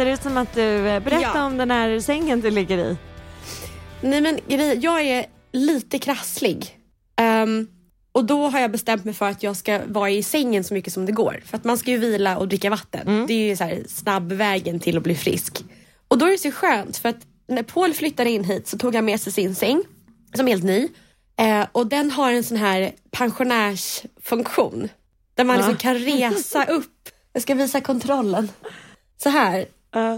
ser ut som att du eh, berättar Ja. om den här sängen du ligger i. Nej men jag är lite krasslig. Ehm, och då har jag bestämt mig för att jag ska vara i sängen så mycket som det går. För att man ska ju vila och dricka vatten. Det är ju så här snabbvägen till att bli frisk. Och då är det så skönt för att när Paul flyttade in hit så tog han med sig sin säng som är helt ny. Eh, och den har en sån här pensionärsfunktion. Där man liksom kan resa upp. Jag ska visa kontrollen. Så här.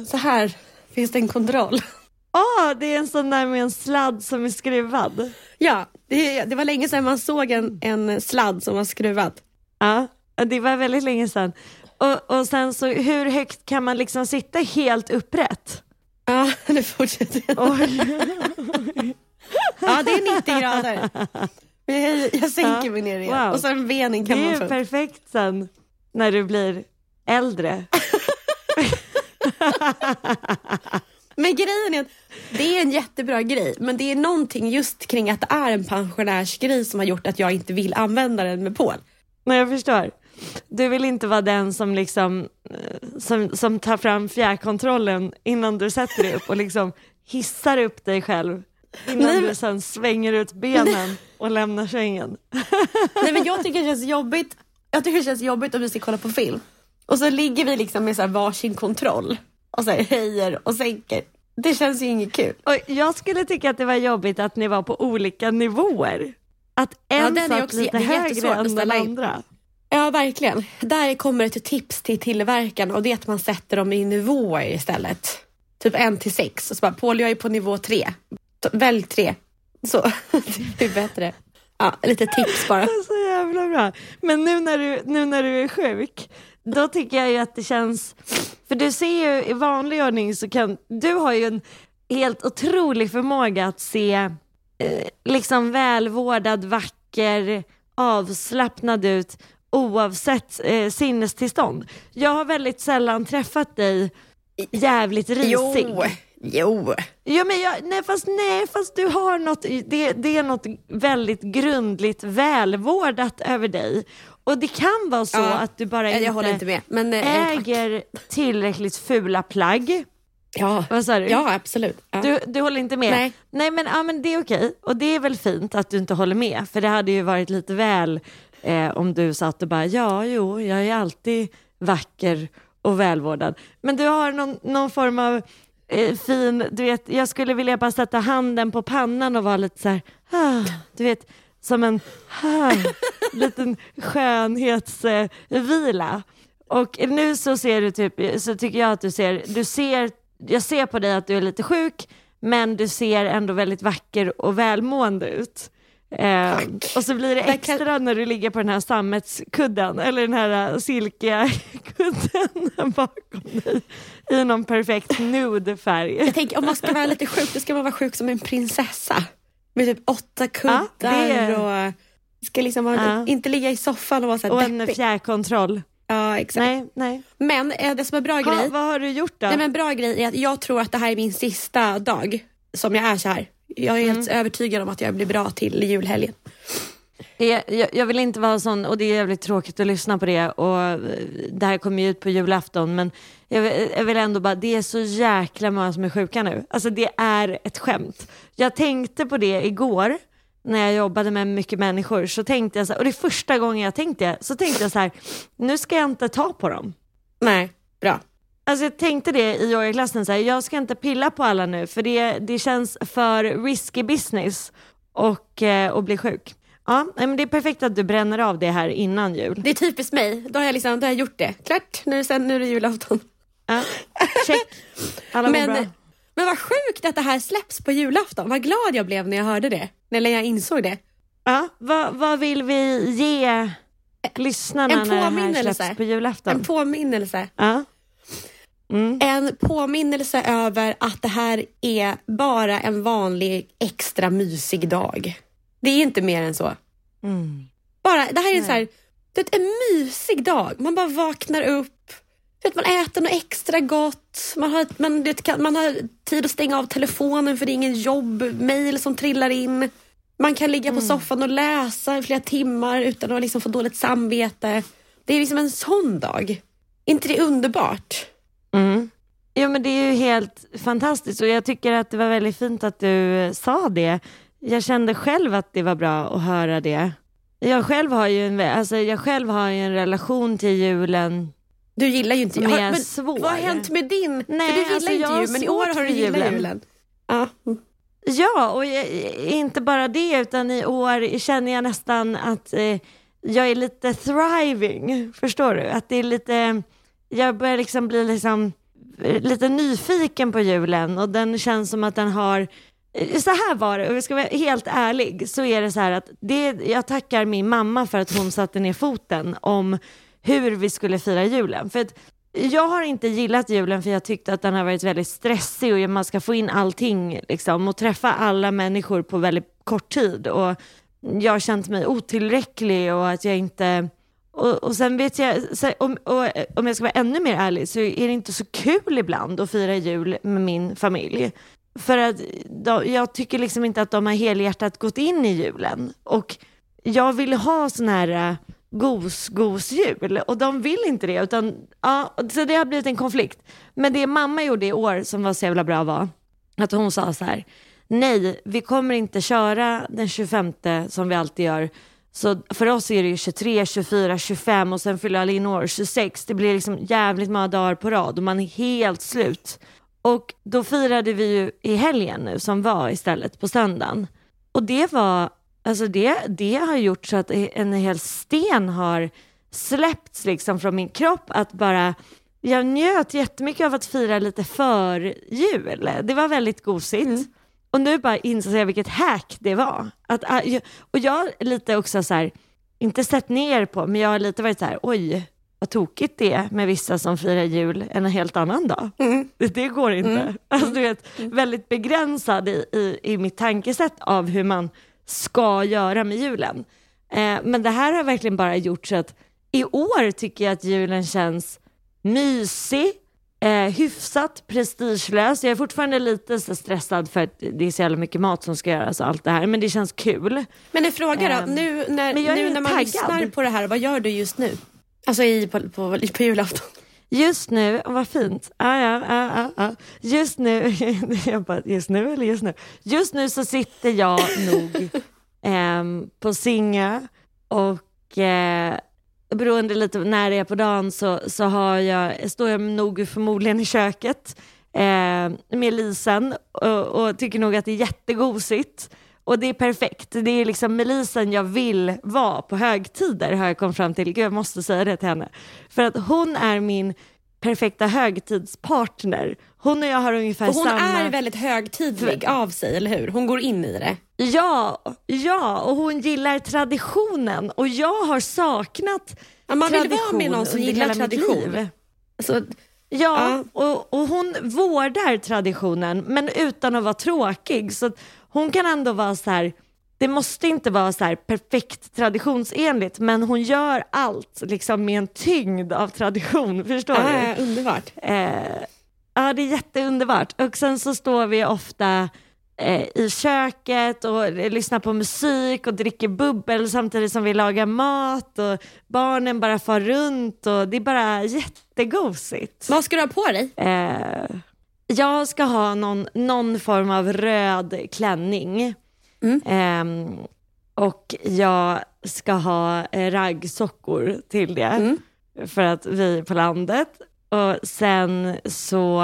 Så här finns det en kontroll. Ah, det är en sån där med en sladd som är skruvad. Ja, det, det var länge sedan man såg en, en sladd som var skruvad. Ja, det var väldigt länge sedan. Och, och sen så hur högt kan man liksom sitta helt upprätt? Ja, nu fortsätter jag. Ja, det är 90 grader. Men Jag, jag sänker mig ner igen. Wow. Och sen benen Det kan är man ju få upp. perfekt sen när du blir äldre. Men grejen är att det är en jättebra grej. Men det är någonting just kring att det är en pensionärsgrej som har gjort att jag inte vill använda den med Paul. Nej, jag förstår. Du vill inte vara den som liksom eh, som, som tar fram fjärrkontrollen innan du sätter dig upp och liksom hissar upp dig själv innan Nej, du men- sen svänger ut benen och lämnar sängen. Nej, men jag tycker det känns jobbigt. Jag tycker det känns jobbigt om vi ska kolla på film. Och så ligger vi liksom med så här varsin kontroll. Och så här höjer och sänker. Det känns ju inget kul. Och jag skulle tycka att det var jobbigt att ni var på olika nivåer. Att en Ja, är satt också- lite är högre än den ställa in. andra. Ja, verkligen. Där kommer ett tips till tillverkaren och det är att man sätter dem i nivåer istället. Typ en till sex. Och så bara, Paul, jag är på nivå tre. Välj tre. Så, det blir bättre. Ja, lite tips bara. Det är så jävla bra. Men nu när, du, nu när du är sjuk, då tycker jag ju att det känns... För du ser ju i vanlig ordning så kan... Du har ju en helt otrolig förmåga att se eh, liksom välvårdad, vacker, avslappnad ut oavsett eh, sinnestillstånd. Jag har väldigt sällan träffat dig jävligt risig. Jo, jo. Ja, men jag, nej, fast, nej, fast du har något, det, det är något väldigt grundligt välvårdat över dig. Och det kan vara så Ja, att du bara inte, inte med, men, eh, tack. äger tillräckligt fula plagg. Ja, Vad sa du? ja absolut. Ja. Du, du håller inte med? Nej. Nej men, ja, men det är okej. Och det är väl fint att du inte håller med. För det hade ju varit lite väl eh, om du satt och bara, ja jo, jag är alltid vacker och välvårdad. Men du har någon, någon form av eh, fin, du vet, jag skulle vilja bara sätta handen på pannan och vara lite så här, ah, du vet, som en ah, liten skönhetsvila. Vila. och nu så ser du typ, så tycker jag att du ser, du ser, jag ser på dig att du är lite sjuk, men du ser ändå väldigt vacker och välmående ut. Eh, och så blir det kan- extra när du ligger på den här sammetskudden, eller den här eh, silkiga kudden bakom dig, i någon perfekt nude färg. Jag tänker om man ska vara lite sjuk, då ska man vara sjuk som en prinsessa. Med typ åtta kuddar är- och ska liksom vara, Ja. inte ligga i soffan och vara så Och här en deppig. fjärrkontroll. Ja, exakt. Nej, nej. Men eh, det som är bra Ha, grej, vad har du gjort då? nej, men bra grej är att jag tror att det här är min sista dag som jag är så här. Jag är helt övertygad om att jag blir bra till julhelgen. Det- Jag, jag vill inte vara sån, och det är jävligt tråkigt att lyssna på det och eh, det här kommer ju ut på julafton men jag jag vill ändå bara, det är så jäkla många som är sjuka nu. Alltså det är ett skämt. Jag tänkte på det igår när jag jobbade med mycket människor så tänkte jag så här, och det är första gången jag tänkte så tänkte jag så här, nu ska jag inte ta på dem. Nej, bra. Alltså jag tänkte det i yogaklassen, så här, jag ska inte pilla på alla nu för det, det känns för risky business och, eh, och bli sjuk. Ja, men det är perfekt att du bränner av det här innan jul. Det är typiskt mig. Då har jag, liksom, då har jag gjort det. Klart, nu, sen, nu är det julafton. Ja, check. Alla mår bra. Men, men vad sjukt att det här släpps på julafton. Vad glad jag blev när jag hörde det. När jag insåg det. Ja, vad, vad vill vi ge lyssnarna En när det här släpps på julafton? En påminnelse. ja. Mm. En påminnelse över att det här är bara en vanlig extra mysig dag. Det är inte mer än så. Mm. Bara, det här är så här, är en mysig dag. Man bara vaknar upp, vet, man äter något extra gott, man har, man, det kan, man har tid att stänga av telefonen för det är ingen jobbmail som trillar in. Man kan ligga på soffan och läsa i flera timmar utan att liksom få dåligt samvete. Det är liksom en sån dag. Inte det underbart? Mm. Ja men det är ju helt fantastiskt och jag tycker att det var väldigt fint att du sa det. Jag kände själv att det var bra att höra det. Jag själv har ju en, alltså jag själv har ju en relation till julen. Du gillar ju inte är men svår. Vad har hänt med din? Nej, du gillar alltså, inte jul, men i år har du gillat julen. julen. Ja. Mm. Ja, och jag, inte bara det utan i år känner jag nästan att eh, jag är lite thriving. Förstår du? Att det är lite, jag börjar liksom bli liksom, eh, lite nyfiken på julen och den känns som att den har Eh, så här var det, och jag ska vara helt ärlig, så är det så här att det, jag tackar min mamma för att hon satte ner foten om hur vi skulle fira julen. För att jag har inte gillat julen för jag tyckte att den har varit väldigt stressig och man ska få in allting liksom, och träffa alla människor på väldigt kort tid. Och jag har känt mig otillräcklig och att jag inte... Och, och sen vet jag, om, och, om jag ska vara ännu mer ärlig så är det inte så kul ibland att fira jul med min familj. För att de, jag tycker liksom inte att de har helhjärtat gått in i julen. Och jag vill ha sån här äh, gos, gos jul och de vill inte det. Utan, ja, så det har blivit en konflikt. Men det mamma gjorde i år som var så jävla bra var att hon sa så här, nej vi kommer inte köra den 25 som vi alltid gör. Så för oss är det ju 23, 24, 25 och sen fyller alla in år 26. Det blir liksom jävligt många dagar på rad och man är helt slut. Och då firade vi ju i helgen nu som var istället på söndagen. Och det var, alltså det, det har gjort så att en hel sten har släppts liksom från min kropp att bara jag njöt jättemycket av att fira lite för jul. Det var väldigt gosigt. Och nu bara inser jag vilket hack det var. Att, jag- och jag har lite också så här, inte sett ner på, men jag har lite varit så här, oj, vad tokigt det är med vissa som firar jul en helt annan dag. Det, det går inte. Alltså, du vet, väldigt begränsad i, i, i mitt tankesätt av hur man ska göra med julen. Eh, men det här har verkligen bara gjort så att i år tycker jag att julen känns mysig, eh, hyfsat prestigelös. Jag är fortfarande lite stressad för att det är så jävla mycket mat som ska göras och allt det här, men det känns kul. Men en fråga då, Ehm, nu när, nu när man taggad. lyssnar på det här, vad gör du just nu? Alltså i, på, på, på julafton. Just nu, vad fint. Ah, ja, ah, ah. Just nu, jag bara, just nu eller just nu? Just nu så sitter jag nog ehm, på Singö och eh, beroende lite när det är på dagen så, så har jag, står jag nog förmodligen i köket eh, med Lisen och, och tycker nog att det är jättegosigt. Och det är perfekt. Det är liksom med Lisen jag vill vara på högtider har jag kommit fram till. Gud, jag måste säga det till henne. För att hon är min perfekta högtidspartner. Hon och jag har ungefär För hon samma... är väldigt högtidlig av sig, eller hur? Hon går in i det. Ja, ja, och hon gillar traditionen och jag har saknat Ja, man vill tradition vara med någon som gillar tradition. Alltså, Ja, och, och hon vårdar traditionen men utan att vara tråkig. Så hon kan ändå vara så här, det måste inte vara så perfekt traditionsenligt, men hon gör allt liksom med en tyngd av tradition. Förstår Ah, du? underbart. Eh, ja, det är jätteunderbart. Och sen så står vi ofta eh, i köket och lyssnar på musik och dricker bubbel samtidigt som vi lagar mat och barnen bara far runt och det är bara jättegosigt. Vad ska du ha på dig? Eh, jag ska ha någon, någon form av röd klänning. Ehm, och jag ska ha eh, raggsockor till det. För att vi är på landet. Och sen så,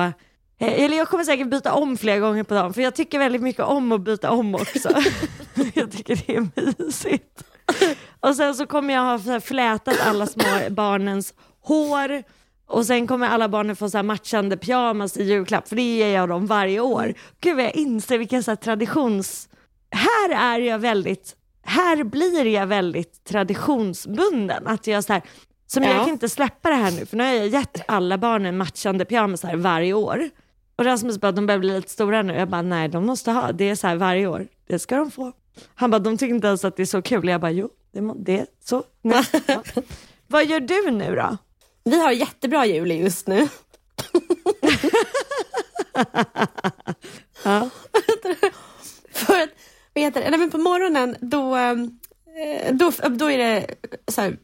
eh, eller jag kommer säkert byta om flera gånger på dagen för jag tycker väldigt mycket om att byta om också. jag tycker det är mysigt. Och sen så kommer jag ha flätat alla små barnens hår och sen kommer alla barnen få så här matchande pyjamas i julklapp för det ger jag dem varje år. Gud vad jag inser vilken så här traditions... Här är jag väldigt, här blir jag väldigt traditionsbunden. Att jag så här, som Ja. jag kan inte släppa det här nu för nu har jag gett alla barnen matchande pyjamasar varje år. Och Rasmus bara, de börjar bli lite stora nu. Jag bara, nej de måste ha, det är så här varje år. Det ska de få. Han bara, de tycker inte ens att det är så kul. Jag bara, jo, det, det är så. Ja. Vad gör du nu då? Vi har jättebra jul just nu. Ja. För att, vad heter det? Nej, men på morgonen då, eh, då, då är det så här,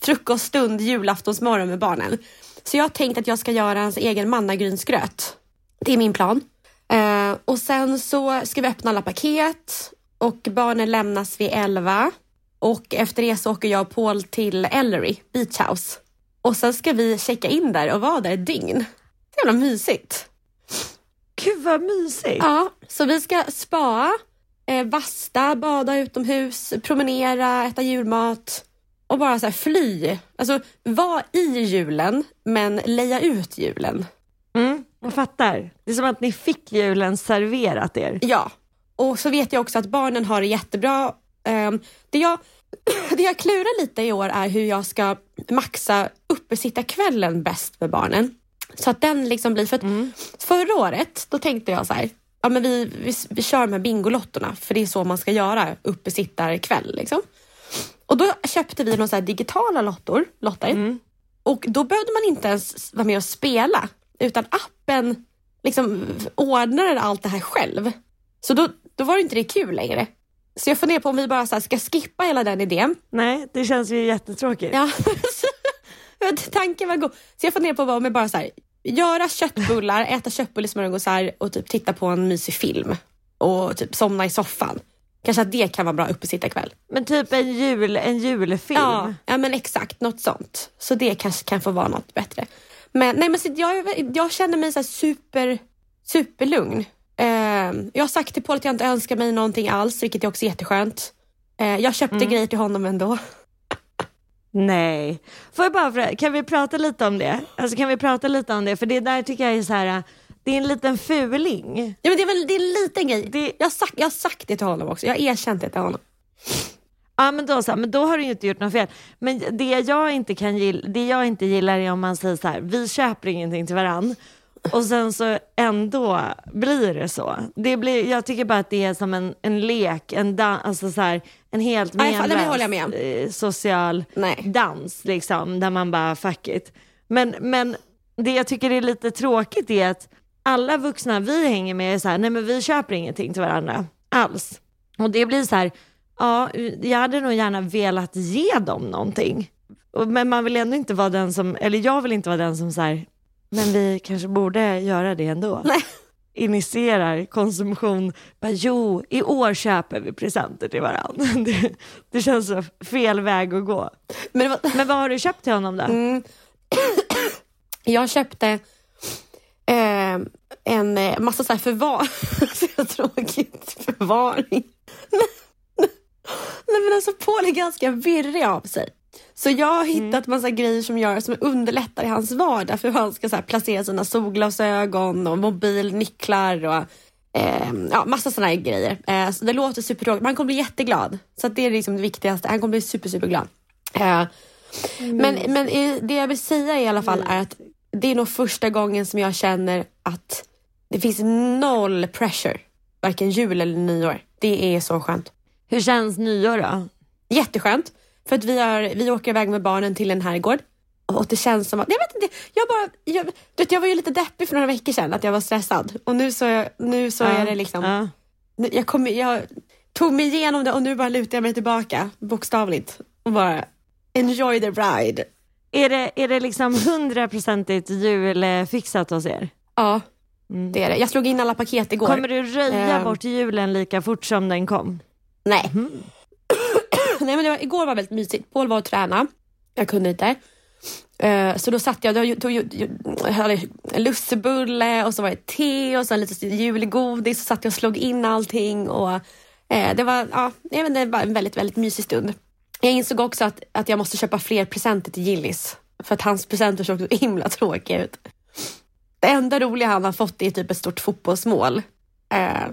frukoststund, julaftonsmorgon med barnen. Så jag har tänkt att jag ska göra hans egen mannagrynsgröt. Det är min plan. Eh, och sen så ska vi öppna alla paket och barnen lämnas vid 11. Och efter det så åker jag och Paul till Ellery Beach House. Och sen ska vi checka in där och vara där ett dygn. Så jävla mysigt. Gud vad mysigt. Ja, så vi ska spa, eh, basta, bada utomhus, promenera, äta julmat och bara så här fly. Alltså vara i julen men leja ut julen. Mm, jag fattar. Det är som att ni fick julen serverat er. Ja, och så vet jag också att barnen har det jättebra. Ehm, det, jag, det jag klurar lite i år är hur jag ska maxa uppesittarkvällen bäst med barnen. Så att den liksom blir, för att förra året då tänkte jag så här, ja men vi, vi, vi kör med Bingolottorna för det är så man ska göra uppesittarkväll liksom. Och då köpte vi några digitala lottor, lotter. Och då behövde man inte ens vara med och spela utan appen liksom ordnade allt det här själv. Så då, då var det inte det kul längre. Så jag funderar på om vi bara så ska skippa hela den idén. Nej, det känns ju jättetråkigt. Ja, tanken var god. Så jag funderar på om vi bara så här, göra köttbullar, äta köttbullesmörgåsar och typ titta på en mysig film. Och typ somna i soffan. Kanske att det kan vara bra uppesittarkväll. Men typ en, jul, en julfilm. Ja, ja, men exakt. Något sånt. Så det kanske kan få vara något bättre. Men, nej, men så jag, jag känner mig så super, superlugn. Eh, jag har sagt till Paul att jag inte önskar mig någonting alls, vilket är också jätteskönt. Eh, jag köpte grejer till honom ändå. Nej. Får jag bara fråga, kan vi prata lite om det? Alltså kan vi prata lite om det? För det där tycker jag är så här, det är en liten fuling. Ja, men det, är väl, det är en liten grej. Det- Jag, har sagt, jag har sagt det till honom också. Jag har erkänt det till honom. Ja men då, så, men då har du ju inte gjort något fel. Men det jag inte, kan gilla, det jag inte gillar är om man säger så här, vi köper ingenting till varann. Och sen så ändå blir det så. Det blir, jag tycker bara att det är som en, en lek, en, dan, alltså så här, en helt menlös eh, social Nej. dans liksom, där man bara fuck it. Men, men det jag tycker är lite tråkigt är att alla vuxna vi hänger med är så här, nej men vi köper ingenting till varandra alls. Och det blir så här, ja, jag hade nog gärna velat ge dem någonting. Men man vill ändå inte vara den som, eller jag vill inte vara den som så här, men vi kanske borde göra det ändå. Nej. Initierar konsumtion, bara, jo, i år köper vi presenter till varandra. Det, det känns så fel väg att gå. Men var, Men vad har du köpt till honom då? Mm. jag köpte eh, en eh, massa så här förvar... så tråkigt. Förvaring. Nej men alltså Paul är ganska virrig av sig. Så jag har hittat massa grejer som, gör, som underlättar i hans vardag för hur han ska så här, placera sina solglasögon och mobilnycklar och eh, ja, massa sådana grejer. Eh, så det låter supertråkigt men han kommer bli jätteglad. Så det är liksom det viktigaste. Han kommer bli super, superglad. Eh, men, men eh, det jag vill säga i alla fall är att det är nog första gången som jag känner att det finns noll pressure. Varken jul eller nyår. Det är så skönt. Hur känns nyår då? Jätteskönt. För att vi, har, vi åker iväg med barnen till en herrgård. Och det känns som att, jag vet inte, jag bara, jag, du vet, jag var ju lite deppig för några veckor sedan att jag var stressad. Och nu så, nu så är det liksom, Ja. nu- jag, kom, jag tog mig igenom det och nu bara lutar jag mig tillbaka, bokstavligt. Och bara, enjoy the ride. Är, det, är det liksom hundraprocentigt julfixat hos er? Ja, det är det. Jag slog in alla paket igår. Kommer du röja Ehm. bort julen lika fort som den kom? Nej. Nej men det var, igår var väldigt mysigt. Paul var och tränade. Jag kunde inte. Eh, så då satt jag, och tog, jag hade lussebulle och så var det te och så lite julgodis. Så satt jag och slog in allting. Och, eh, det var, ja, jag vet, det var en väldigt, väldigt mysig stund. Jag insåg också att, att jag måste köpa fler presenter till Gillis. För att hans presenter såg så himla tråkiga ut. Det enda roliga han har fått är typ ett stort fotbollsmål. Eh,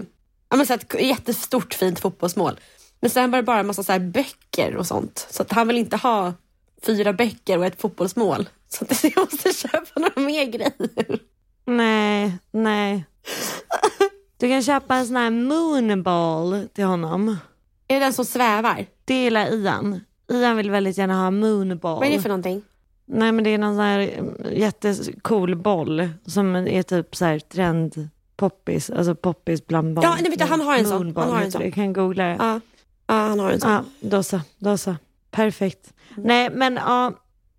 ja, men så ett jättestort fint fotbollsmål. Men sen var det bara en massa så böcker och sånt. Så att han vill inte ha fyra böcker och ett fotbollsmål. Så att jag måste köpa några mer grejer. Nej, nej. Du kan köpa en sån här moonball till honom. Är det den som svävar? Det gillar Ian. Ian vill väldigt gärna ha moonball. Vad är det för någonting? Nej men det är någon sån här mm, jättecool boll som är typ så här trend poppis, alltså poppis bland barn. Ja, nej, vet du, han har en sån. Han har en sån. Jag kan googla det. Ja, ja han har en sån. Ja, då så, då så. Perfekt. Nej, men ja,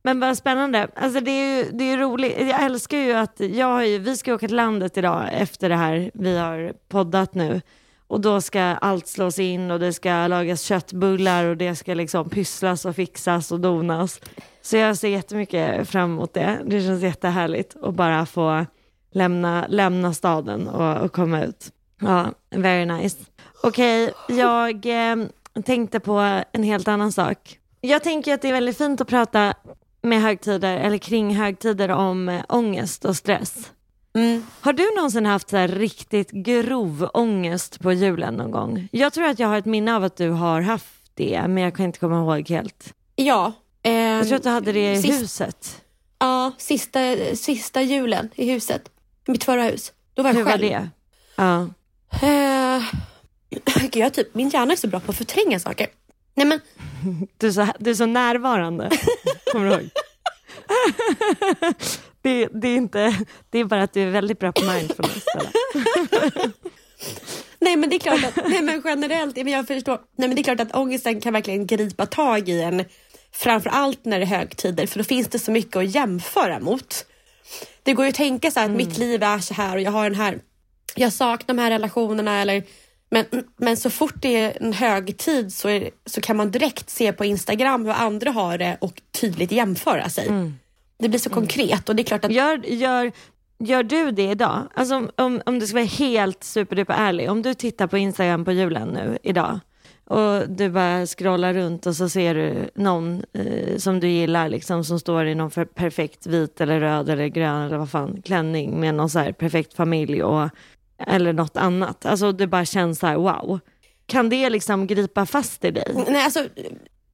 men vad spännande. Alltså det är ju det är roligt. Jag älskar ju att jag har ju, vi ska åka till landet idag efter det här vi har poddat nu. Och då ska allt slås in och det ska lagas köttbullar och det ska liksom pysslas och fixas och donas. Så jag ser jättemycket fram emot det. Det känns jättehärligt att bara få lämna, lämna staden och, och komma ut. Ja, very nice. Okej, jag eh, tänkte på en helt annan sak. Jag tänker att det är väldigt fint att prata med högtider eller kring högtider om eh, ångest och stress. Mm. Har du någonsin haft så riktigt grov ångest på julen någon gång? Jag tror att jag har ett minne av att du har haft det, men jag kan inte komma ihåg helt. Ja. Eh, Jag tror att du hade det i sist- huset. Ja, sista, sista julen i huset. Mitt förra hus. Då var jag Hur var själv. det? Ja. Eh, gud, jag typ, min hjärna är så bra på att förtränga saker. Nej men, Du är så, du är så närvarande, kommer du ihåg? Det, det, är inte, det är bara att du är väldigt bra på mindfulness. Nej men det är klart att, nej men generellt, men jag förstår, nej men det är klart att ångesten kan verkligen gripa tag i en. Framför allt när det är högtider, för då finns det så mycket att jämföra mot. Det går ju att tänka så här att mitt liv är så här och jag har den här, jag saknar de här relationerna eller men, men så fort det är en högtid så, är, så kan man direkt se på Instagram hur andra har det och tydligt jämföra sig. Det blir så konkret och det är klart att Gör, gör, gör du det idag? Alltså om, om, om du ska vara helt superduper ärlig, om du tittar på Instagram på julen nu idag och du bara scrollar runt och så ser du någon eh, som du gillar liksom som står i någon perfekt vit eller röd eller grön eller vad fan klänning med någon så här perfekt familj och eller något annat. Alltså det bara känns så här wow. Kan det liksom gripa fast i dig? Nej, alltså,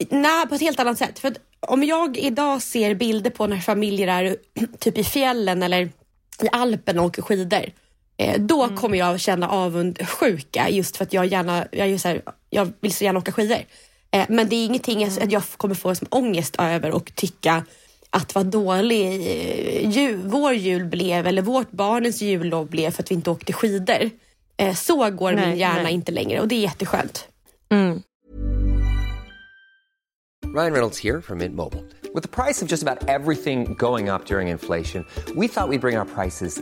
nej, på ett helt annat sätt. För om jag idag ser bilder på när familjer är typ i fjällen eller i Alpen och åker skidor. Eh, då kommer jag känna avundsjuka just för att jag gärna, jag, är så här, jag vill så gärna åka skidor. Eh, men det är ingenting att jag kommer få som ångest över och tycka att vad dålig jul, vår jul blev eller vårt barnens jullov blev för att vi inte åkte skidor. Eh, så går Nej, min hjärna nej. inte längre och det är jätteskönt. Mm. Ryan Reynolds here from Mint Mobile. With the price of just about everything going up during inflation, we thought we'd bring our prices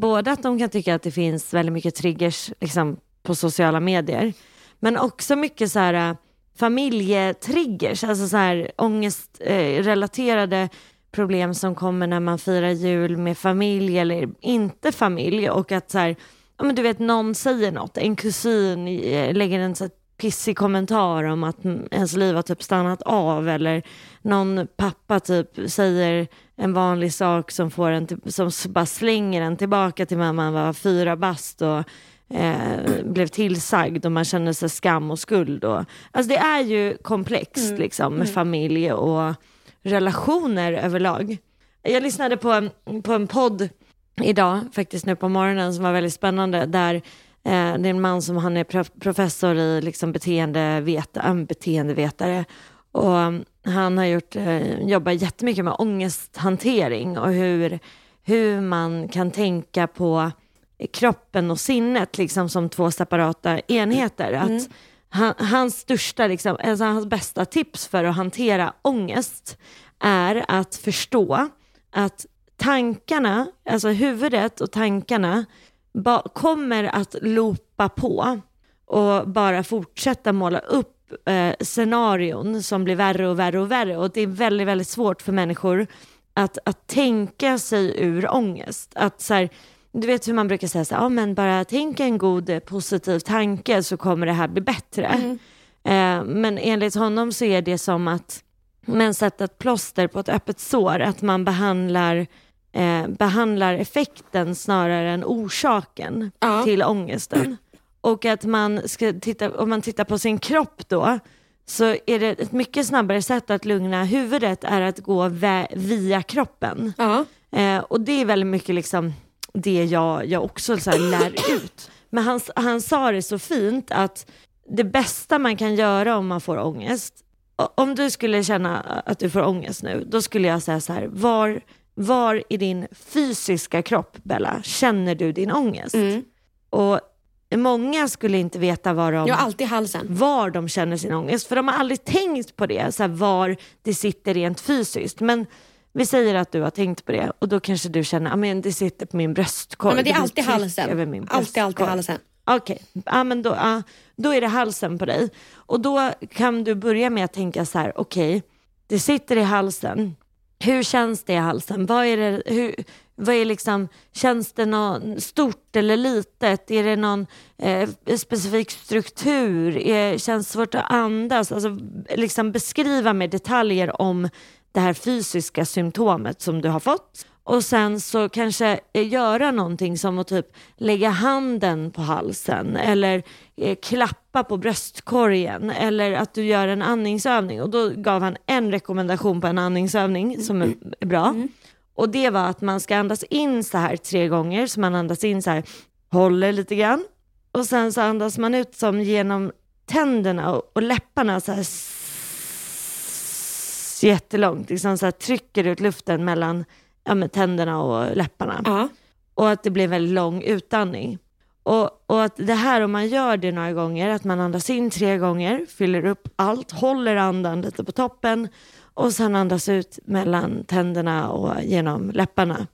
både att de kan tycka att det finns väldigt mycket triggers liksom, på sociala medier, men också mycket så här äh, familjetriggers, alltså så här ångestrelaterade äh, problem som kommer när man firar jul med familj eller inte familj och att så här, ja men du vet någon säger något, en kusin äh, lägger en så här pissig kommentar om att ens liv har typ stannat av eller någon pappa typ säger en vanlig sak som, får en till, som bara slänger en tillbaka till när man var fyra bast och eh, blev tillsagd och man känner sig skam och skuld. Och, alltså det är ju komplext Mm. liksom med Mm. familj och relationer överlag. Jag lyssnade på en, på en podd idag, faktiskt nu på morgonen, som var väldigt spännande, där eh, det är en man som han är prof- professor i liksom beteendeveta, äh, beteendevetare. Och han har gjort, eh, jobbar jättemycket med ångesthantering och hur, hur man kan tänka på kroppen och sinnet liksom som två separata enheter. Att han, hans största, liksom, alltså hans bästa tips för att hantera ångest är att förstå att tankarna, alltså huvudet och tankarna kommer att loopa på och bara fortsätta måla upp eh, scenarion som blir värre och värre och värre. Och det är väldigt, väldigt svårt för människor att, att tänka sig ur ångest. Att så här, du vet hur man brukar säga så här, ja men bara tänk en god eh, positiv tanke så kommer det här bli bättre. Eh, men enligt honom så är det som att men sätta ett plåster på ett öppet sår, att man behandlar, eh, behandlar effekten snarare än orsaken Ja. till ångesten. Och att man ska titta, om man tittar på sin kropp då, så är det ett mycket snabbare sätt att lugna huvudet är att gå via kroppen. Ja. Eh, och det är väldigt mycket liksom det jag, jag också så lär ut. Men han, han sa det så fint att det bästa man kan göra om man får ångest, om du skulle känna att du får ångest nu, då skulle jag säga så här, var, var i din fysiska kropp, Bella, känner du din ångest? Och många skulle inte veta var de, Jag alltid halsen. var de känner sin ångest, för de har aldrig tänkt på det, så här, var det sitter rent fysiskt. Men vi säger att du har tänkt på det och då kanske du känner att det sitter på min bröstkorg. Ja, men det är alltid halsen. Över min Alltid, alltid halsen. Okej, ja, men då, ja, då är det halsen på dig. Och då kan du börja med att tänka så här, okej, det sitter i halsen. Hur känns det i halsen? Vad är det, hur, vad är liksom, känns det något stort eller litet? Är det någon eh, specifik struktur? Är, känns det svårt att andas? Alltså, liksom beskriva med detaljer om det här fysiska symptomet som du har fått. Och sen så kanske eh, göra någonting som att typ lägga handen på halsen eller eh, klappa på bröstkorgen eller att du gör en andningsövning. Och då gav han en rekommendation på en andningsövning som är är bra. Mm. Och det var att man ska andas in så här tre gånger, så man andas in så här, håller lite grann. Och sen så andas man ut som genom tänderna och, och läpparna så här jättelångt, liksom så här trycker ut luften mellan ja, med tänderna och läpparna. Ja. Och att det blir en väldigt lång utandning. Och, och att det här om man gör det några gånger, att man andas in tre gånger, fyller upp allt, håller andan lite på toppen och sen andas ut mellan tänderna och genom läpparna.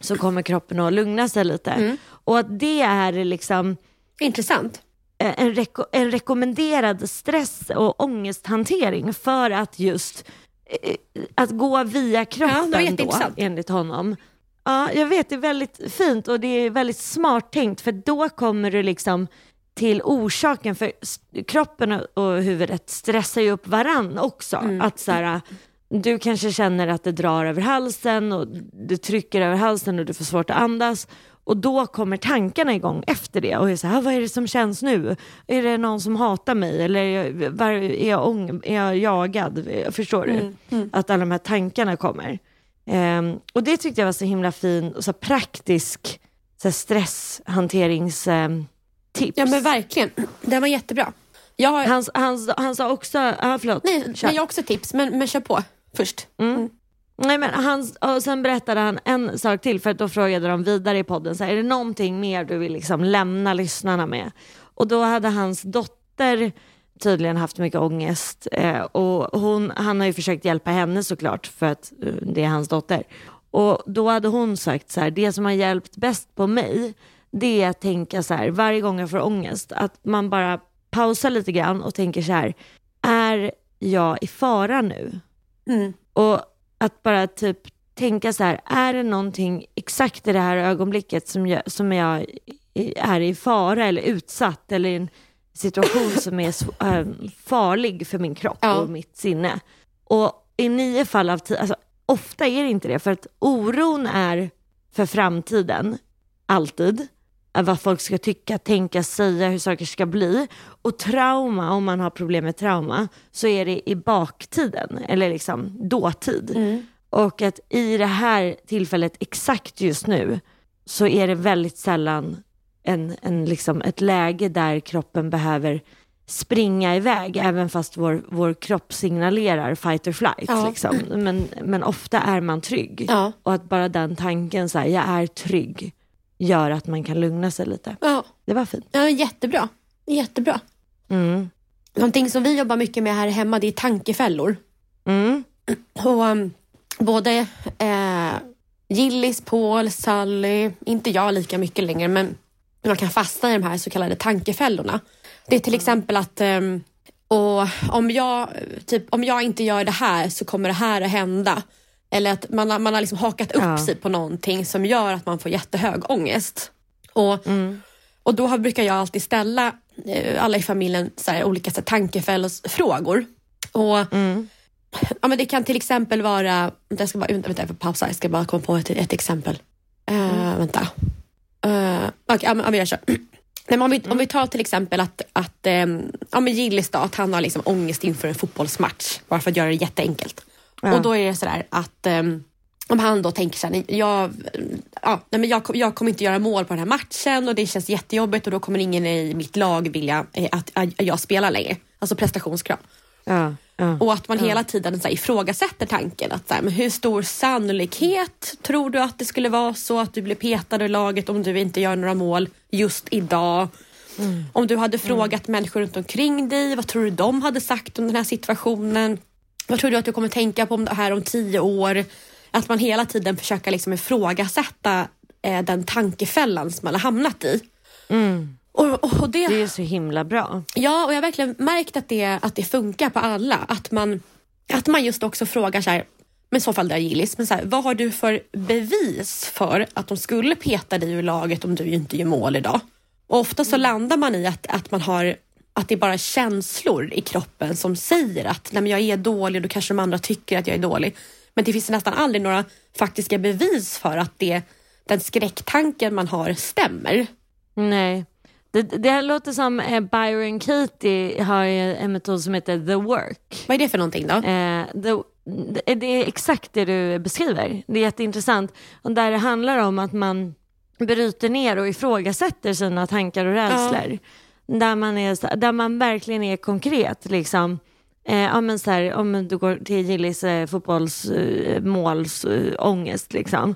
Så kommer kroppen att lugna sig lite. Och att det är liksom Intressant. eh, en, reko- en rekommenderad stress och ångesthantering för att just eh, att gå via Ja, kroppen var då, enligt honom. Ja, jag vet, det är väldigt fint och det är väldigt smart tänkt för då kommer du liksom till orsaken för kroppen och- huvudet stressar ju upp varann också. Mm. Att så här, du kanske känner att det drar över halsen och du trycker över halsen och du får svårt att andas. Och då kommer tankarna igång efter det och är så här, "Ah, vad är det som känns nu? Är det någon som hatar mig eller är jag, var, är jag, ång, är jag jagad? Förstår du? Att alla de här tankarna kommer. Ehm, och det tyckte jag var så himla fin och så praktisk så här stresshanteringstips. Ja men verkligen. Den var jättebra. Jag har... han, han, han sa också, ah, förlåt. Nej, men jag har också tips, men, men kör på först. Mm. Nej, men han, och sen berättade han en sak till för att då frågade de vidare i podden, så här, är det någonting mer du vill liksom lämna lyssnarna med? Och då hade hans dotter tydligen haft mycket ångest eh, och hon, han har ju försökt hjälpa henne såklart för att uh, det är hans dotter. Och då hade hon sagt så här, det som har hjälpt bäst på mig det är att tänka så här, varje gång jag får ångest, att man bara pausar lite grann och tänker så här, är jag i fara nu? Mm. Och att bara typ tänka så här, är det någonting exakt i det här ögonblicket som jag, som jag är i fara eller utsatt eller i en situation som är äh, farlig för min kropp Ja. och mitt sinne? Och i nio fall av tio, alltså ofta är det inte det, för att oron är för framtiden, alltid. Vad folk ska tycka, tänka, säga, hur saker ska bli. Och trauma, om man har problem med trauma, så är det i baktiden, eller liksom dåtid. Och att i det här tillfället, exakt just nu, så är det väldigt sällan en, en liksom ett läge där kroppen behöver springa iväg, även fast vår, vår kropp signalerar fight or flight. Ja. Liksom. Men, men ofta är man trygg. Ja. Och att bara den tanken, så här, jag är trygg, gör att man kan lugna sig lite. Ja. Det var fint. ja, jättebra. Jättebra. Mm. Någonting som vi jobbar mycket med här hemma, det är tankefällor. Mm. Och um, både eh, Gillis, Paul, Sally, inte jag lika mycket längre, men man kan fastna i de här så kallade tankefällorna. Det är till exempel att ehm, och om, jag, typ, om jag inte gör det här så kommer det här att hända. Eller att man, har- man har liksom hakat upp Ja. sig på någonting som gör att man får jättehög ångest. Och, och då har, brukar jag alltid ställa eh, alla i familjen så här, olika så här, tankefällsfrågor. Och Ja, men det kan till exempel vara, jag ska bara, vänta, vänta, jag får pausa, jag ska bara komma på ett, ett exempel. Eh, Vänta. Uh, ja, men, ja, jag kör. Nej, om, vi, om vi tar till exempel att, att um, ja, men att han har liksom ångest inför en fotbollsmatch, bara för att göra det jätteenkelt. Och då är det sådär att um, om han då tänker såhär, jag, ja, nej, men jag, jag kommer inte göra mål på den här matchen och det känns jättejobbigt och då kommer ingen i mitt lag vilja eh, att, att jag spelar längre. Alltså prestationskrav. Ja, ja. Och att man hela tiden så här, ifrågasätter tanken. Att, så här, men hur stor sannolikhet tror du att det skulle vara så att du blir petad i laget om du inte gör några mål just idag? Om du hade frågat människor runt omkring dig, vad tror du de hade sagt om den här situationen? Vad tror du att du kommer tänka på om det här om tio år? Att man hela tiden försöker liksom ifrågasätta eh, den tankefällan som man har hamnat i. Och, och, och Det är så himla bra. Ja, och jag har verkligen märkt att det, att det funkar på alla. Att man, att man just också frågar så här, men i så fall där Gillis, men så här, vad har du för bevis för att de skulle peta dig ur laget om du inte gör mål idag? Och ofta så landar man i att, att man har att det är bara känslor i kroppen som säger att Nej, men jag är dålig och då kanske de andra tycker att jag är dålig. Men det finns nästan aldrig några faktiska bevis för att det, den skräcktanken man har stämmer. Nej. Det, det här låter som eh, Byron Katie har en metod som heter the work. Vad är det för någonting då? Eh, det, det- är exakt det du beskriver. Det är jätteintressant. Och där det handlar om att man bryter ner och ifrågasätter sina tankar och rädslor. Där, man är, där man verkligen är konkret. Liksom. Eh, ja, men så här, om du går till Gillis eh, fotbollsmålsångest. Eh, eh liksom.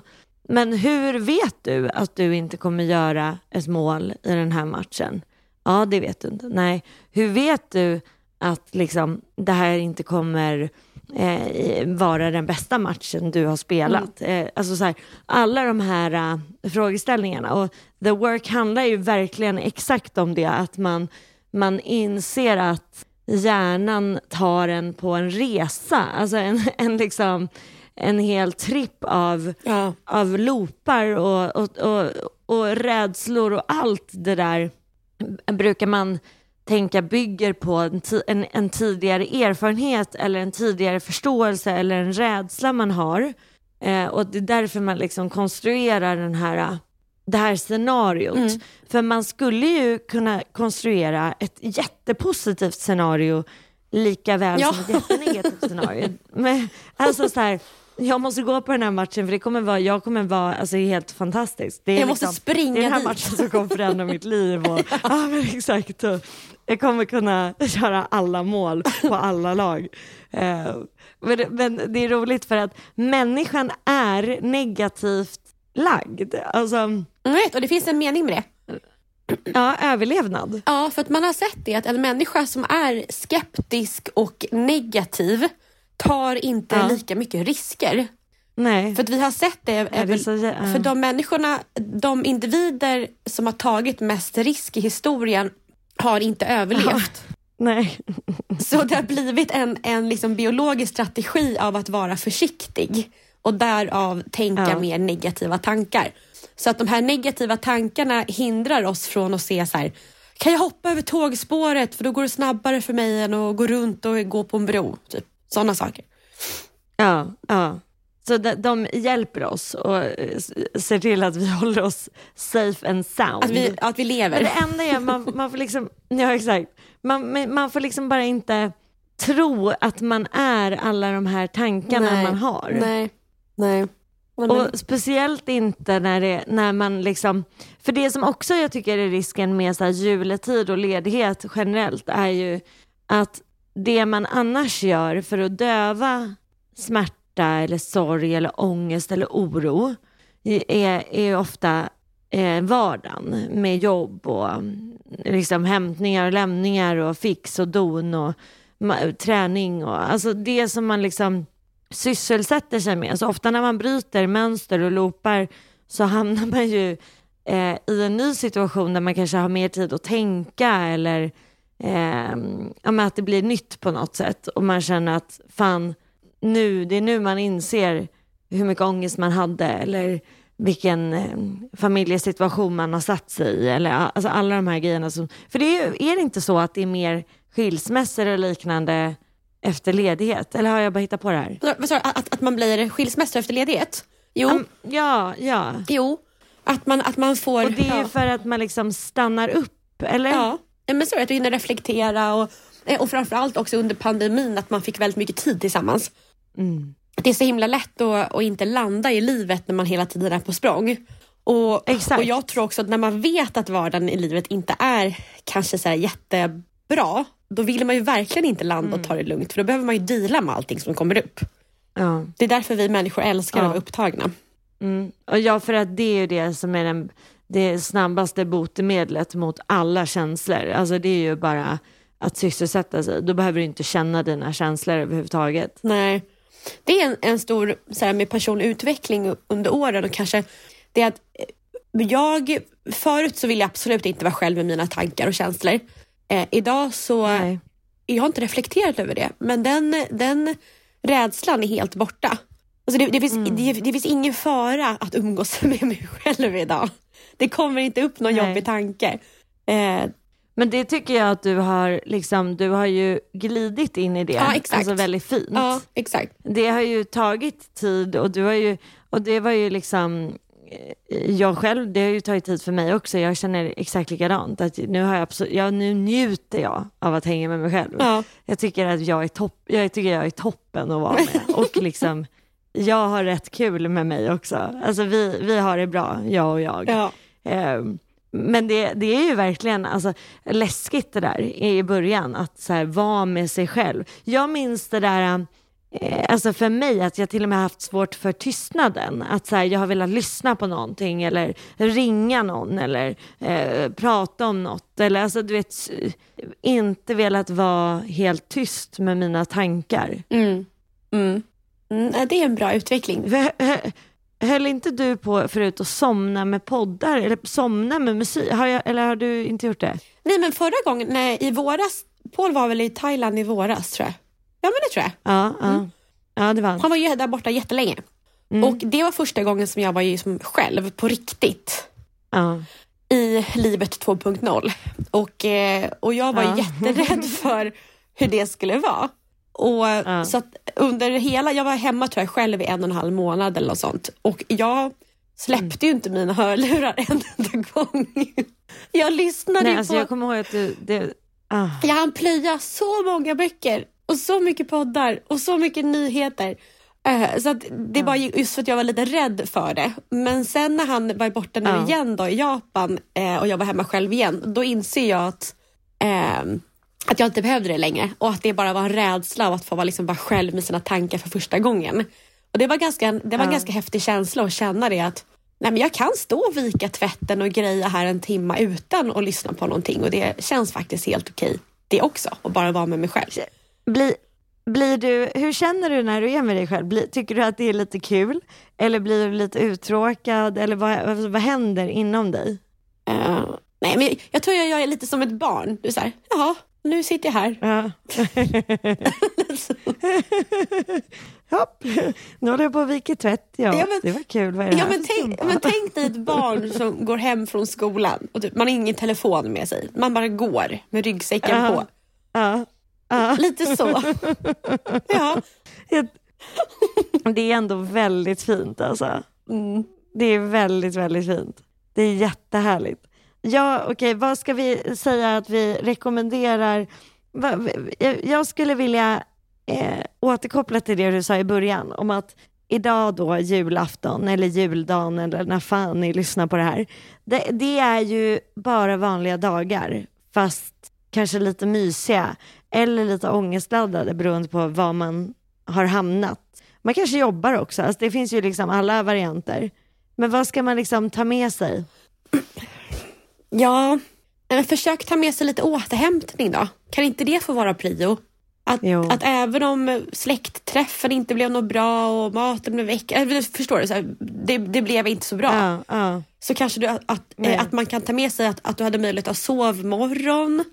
Men hur vet du att du inte kommer göra ett mål i den här matchen? Ja, det vet du inte. Nej. Hur vet du att liksom, det här inte kommer eh, vara den bästa matchen du har spelat? Eh, alltså så här, alla de här eh, frågeställningarna. Och The Work handlar ju verkligen exakt om det. Att man, man inser att hjärnan tar en på en resa. Alltså en, en, liksom, en hel tripp av, Ja. av loopar och, och, och, och rädslor och allt det där brukar man tänka bygger på en, en, en tidigare erfarenhet eller en tidigare förståelse eller en rädsla man har. Eh, och det är därför man liksom konstruerar den här, det här scenariot. För man skulle ju kunna konstruera ett jättepositivt scenario lika väl Ja. som ett jättenegativt scenario. Men, alltså så här, jag måste gå på den här matchen för det kommer vara, jag kommer vara alltså, helt fantastiskt. Det är, Jag måste springa det är den här dit. matchen som kommer förändra mitt liv. Och, ja, men exakt. Och jag kommer kunna göra alla mål på alla lag. Eh, men, det- men det är roligt för att människan är negativt lagd. Alltså, Jag vet, och det finns en mening med det. ja, överlevnad. Ja, för att man har sett det att en människa som är skeptisk och negativ tar inte Ja. lika mycket risker. Nej. För att vi har sett det, är det så ja. för de människorna, de individer som har tagit mest risk i historien har inte överlevt. Nej. Så det har blivit en, en liksom biologisk strategi av att vara försiktig och därav tänka Ja. mer negativa tankar. Så att de här negativa tankarna hindrar oss från att se så här, kan jag hoppa över tågspåret för då går det snabbare för mig än att gå runt och gå på en bro. Typ. Sådana saker. Ja, ja. Så de, de hjälper oss och eh, ser till att vi håller oss safe and sound. Att vi, att vi lever. Men det enda är man, man får liksom, ja exakt, man, men man får liksom bara inte tro att man är alla de här tankarna Nej. man har. Nej. Nej. Men- Och speciellt inte när, det, när man liksom, för det som också jag tycker är risken med så här juletid och ledighet generellt är ju att det man annars gör för att döva smärta eller sorg eller ångest eller oro är, är ofta eh, vardagen med jobb och liksom hämtningar och lämningar och fix och don och träning och alltså det som man liksom sysselsätter sig med. Så ofta när man bryter mönster och loopar så hamnar man ju eh, i en ny situation där man kanske har mer tid att tänka eller eh, att det blir nytt på något sätt och man känner att fan, nu, det är nu man inser hur mycket ångest man hade eller vilken eh, familjesituation man har satt sig i. Eller, alltså alla de här grejerna. Som, för det är, är det inte så att det är mer skilsmässor och liknande efter ledighet? Eller har jag bara hittat på det här? Vad- sa du? Att, att man blir skilsmässa efter ledighet? Jo. Um, ja, ja. jo. Att man, att man får... Och det är ja. för att man liksom stannar upp, eller? Ja, men så. Att du hinner reflektera och, eh, och framförallt också under pandemin att man fick väldigt mycket tid tillsammans. Mm. Det är så himla lätt att, att inte landa i livet när man hela tiden är på språng. Och, Exakt. och jag tror också att när man vet att vardagen i livet inte är kanske så jättebra, då vill man ju verkligen inte landa Mm. och ta det lugnt för då behöver man ju deala med allting som kommer upp. Ja. Det är därför vi människor älskar att Ja. vara upptagna. Mm. Och ja, för att det är ju det som är den, det snabbaste botemedlet mot alla känslor. Alltså det är ju bara att sysselsätta sig. Då behöver du inte känna dina känslor överhuvudtaget. Nej. Det är en, en stor så här, med personlig utveckling under åren och kanske det är att eh, jag, förut så ville jag absolut inte vara själv med mina tankar och känslor. Eh, idag så, Nej. jag har inte reflekterat över det, men den, den rädslan är helt borta. Alltså det, det, finns, Mm. det, det finns ingen fara att umgås med mig själv idag. Det kommer inte upp någon Nej. jobbig tanke. Eh, Men det tycker jag att du har, liksom, du har ju glidit in i det. Ja, exakt. Alltså väldigt fint. ja, exakt. Det har ju tagit tid och du har ju, och det var ju liksom, eh, jag själv, det har ju tagit tid för mig också. Jag känner exakt likadant. Att nu, har jag absolut, ja, nu njuter jag av att hänga med mig själv. Ja. Jag tycker att jag är, topp, jag tycker jag är toppen att vara med. Och liksom, jag har rätt kul med mig också. Alltså vi, vi har det bra, jag och jag. Ja. Ehm, Men det, det är ju verkligen alltså, läskigt det där i början, att så här, vara med sig själv. Jag minns det där, eh, alltså för mig, att jag till och med haft svårt för tystnaden. Att så här, jag har velat lyssna på någonting eller ringa någon eller eh, prata om något. Eller alltså, du vet, inte velat vara helt tyst med mina tankar. Mm. Mm. Mm, det är en bra utveckling. Hö- hö- Höll inte du på förut att somna med poddar eller somna med musik? Har jag, eller har du inte gjort det? Nej men förra gången, nej, i våras, Paul var väl i Thailand i våras tror jag. Ja men det tror jag. Ja, ja. ja det var han. Han var ju där borta jättelänge. Mm. Och det var första gången som jag var ju som själv på riktigt Ja. i livet 2.0. Och, eh, och jag var Ja. jätterädd för hur det skulle vara. Och Ja. så under hela, jag var hemma tror jag själv i en och en halv månad eller något sånt. Och jag släppte ju inte mina hörlurar en enda gång. Jag lyssnade Nej, ju alltså på... jag kommer ihåg att du... Det, ah. Jag hann plöja så många böcker och så mycket poddar och så mycket nyheter. Eh, Så det var ju just för att jag var lite rädd för det. Men sen när han var borta nu Ja. igen då i Japan eh, och jag var hemma själv igen, då inser jag att, ehm, att jag inte behövde det längre och att det bara var en rädsla av att få vara, liksom, vara själv med sina tankar för första gången. Och Det var, ganska, det var en Ja. ganska häftig känsla att känna det att nej, men jag kan stå och vika tvätten och greja här en timma utan att lyssna på någonting och det känns faktiskt helt okej det också, att bara vara med mig själv. Bli, blir du, hur känner du när du är med dig själv? Blir, tycker du att det är lite kul? Eller blir du lite uttråkad? Eller vad, vad händer inom dig? Eh, nej, men jag, jag tror jag, jag är lite som ett barn. Du är så här, jaha, nu sitter jag här. Ja. Hopp, nu håller jag på att vika tvätt. Ja, Ja, men- det var kul. Det Ja, men, tänk, men tänk dig ett barn som går hem från skolan och typ, man har ingen telefon med sig. Man bara går med ryggsäcken Ja. på. Ja. Ja. Lite så. Ja. Det är ändå väldigt fint alltså. Mm. Det är väldigt, väldigt fint. Det är jättehärligt. Ja, okej, vad ska vi säga att vi rekommenderar? Jag- Jag skulle vilja eh, återkoppla till det du sa i början om att idag då, julafton eller juldagen eller när fan ni lyssnar på det här. Det, det är ju bara vanliga dagar, fast kanske lite mysiga eller lite ångestladdade beroende på var man har hamnat. Man kanske jobbar också, alltså det finns ju liksom alla varianter. Men vad ska man liksom ta med sig? Ja, men försök ta med sig lite återhämtning då. Kan inte det få vara prio? Att, Jo. att även om släktträffen inte blev något bra och maten blev väck, äh, förstår du, så här, det, det blev inte så bra. Ja, ja. så kanske du, att, eh, att man kan ta med sig att, att du hade möjlighet att sovmorgon,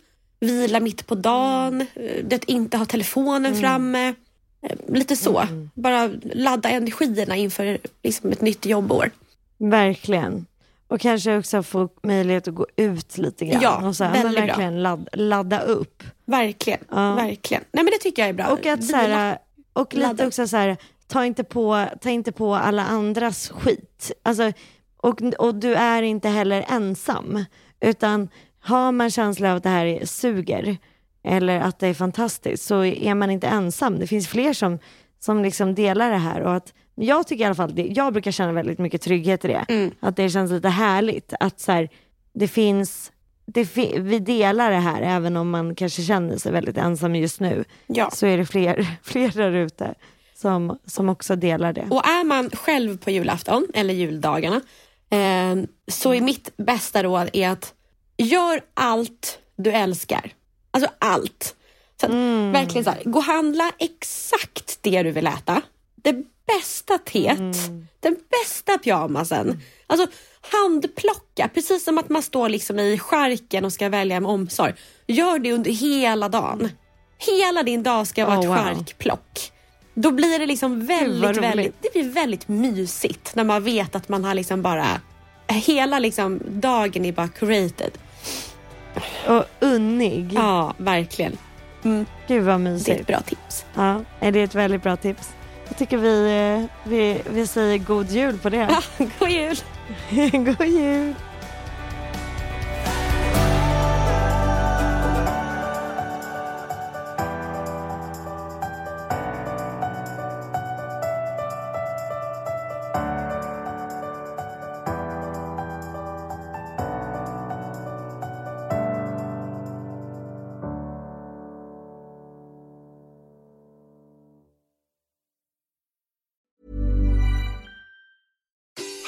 vila mitt på dagen, mm. att inte ha telefonen framme. Eh, Lite så. Bara ladda energierna inför liksom, ett nytt jobbår. Verkligen. Och kanske också få möjlighet att gå ut lite grann. Ja, och så här, väldigt bra. verkligen ladd, ladda upp. Verkligen. Ja. verkligen. Nej men det tycker jag är bra. Och, att, så här, och lite Ladda. också så här, ta inte, på, ta inte på alla andras skit. Alltså, och, och du är inte heller ensam. Utan har man känsla av att det här är- suger eller att det är fantastiskt så är man inte ensam. Det finns fler som, som liksom delar det här. Och att, jag tycker i alla fall, det, jag brukar känna väldigt mycket trygghet i det. Mm. Att det känns lite härligt att så här, det finns det fi- vi delar det här, även om man kanske känner sig väldigt ensam just nu, Ja. så är det fler, fler där ute som, som också delar det. Och är man själv på julafton eller juldagarna eh, så är mitt bästa råd är att gör allt du älskar. Alltså allt. Så att, Verkligen så här, gå och handla exakt det du vill äta. Det bästa teet, den bästa pyjamasen. Alltså handplocka, precis som att man står liksom i skärken och ska välja med omsorg. Gör det under hela dagen. Hela din dag ska vara Oh, ett wow. skärkplock. Då blir det liksom väldigt, roligt. väldigt, det blir väldigt mysigt när man vet att man har liksom bara, hela liksom dagen är bara curated. Och unnig. Ja, verkligen. Gud vad Det är ett mysigt. bra tips. Ja, är det ett väldigt bra tips. Jag tycker vi, eh, vi, vi säger god jul på det. God jul! god jul!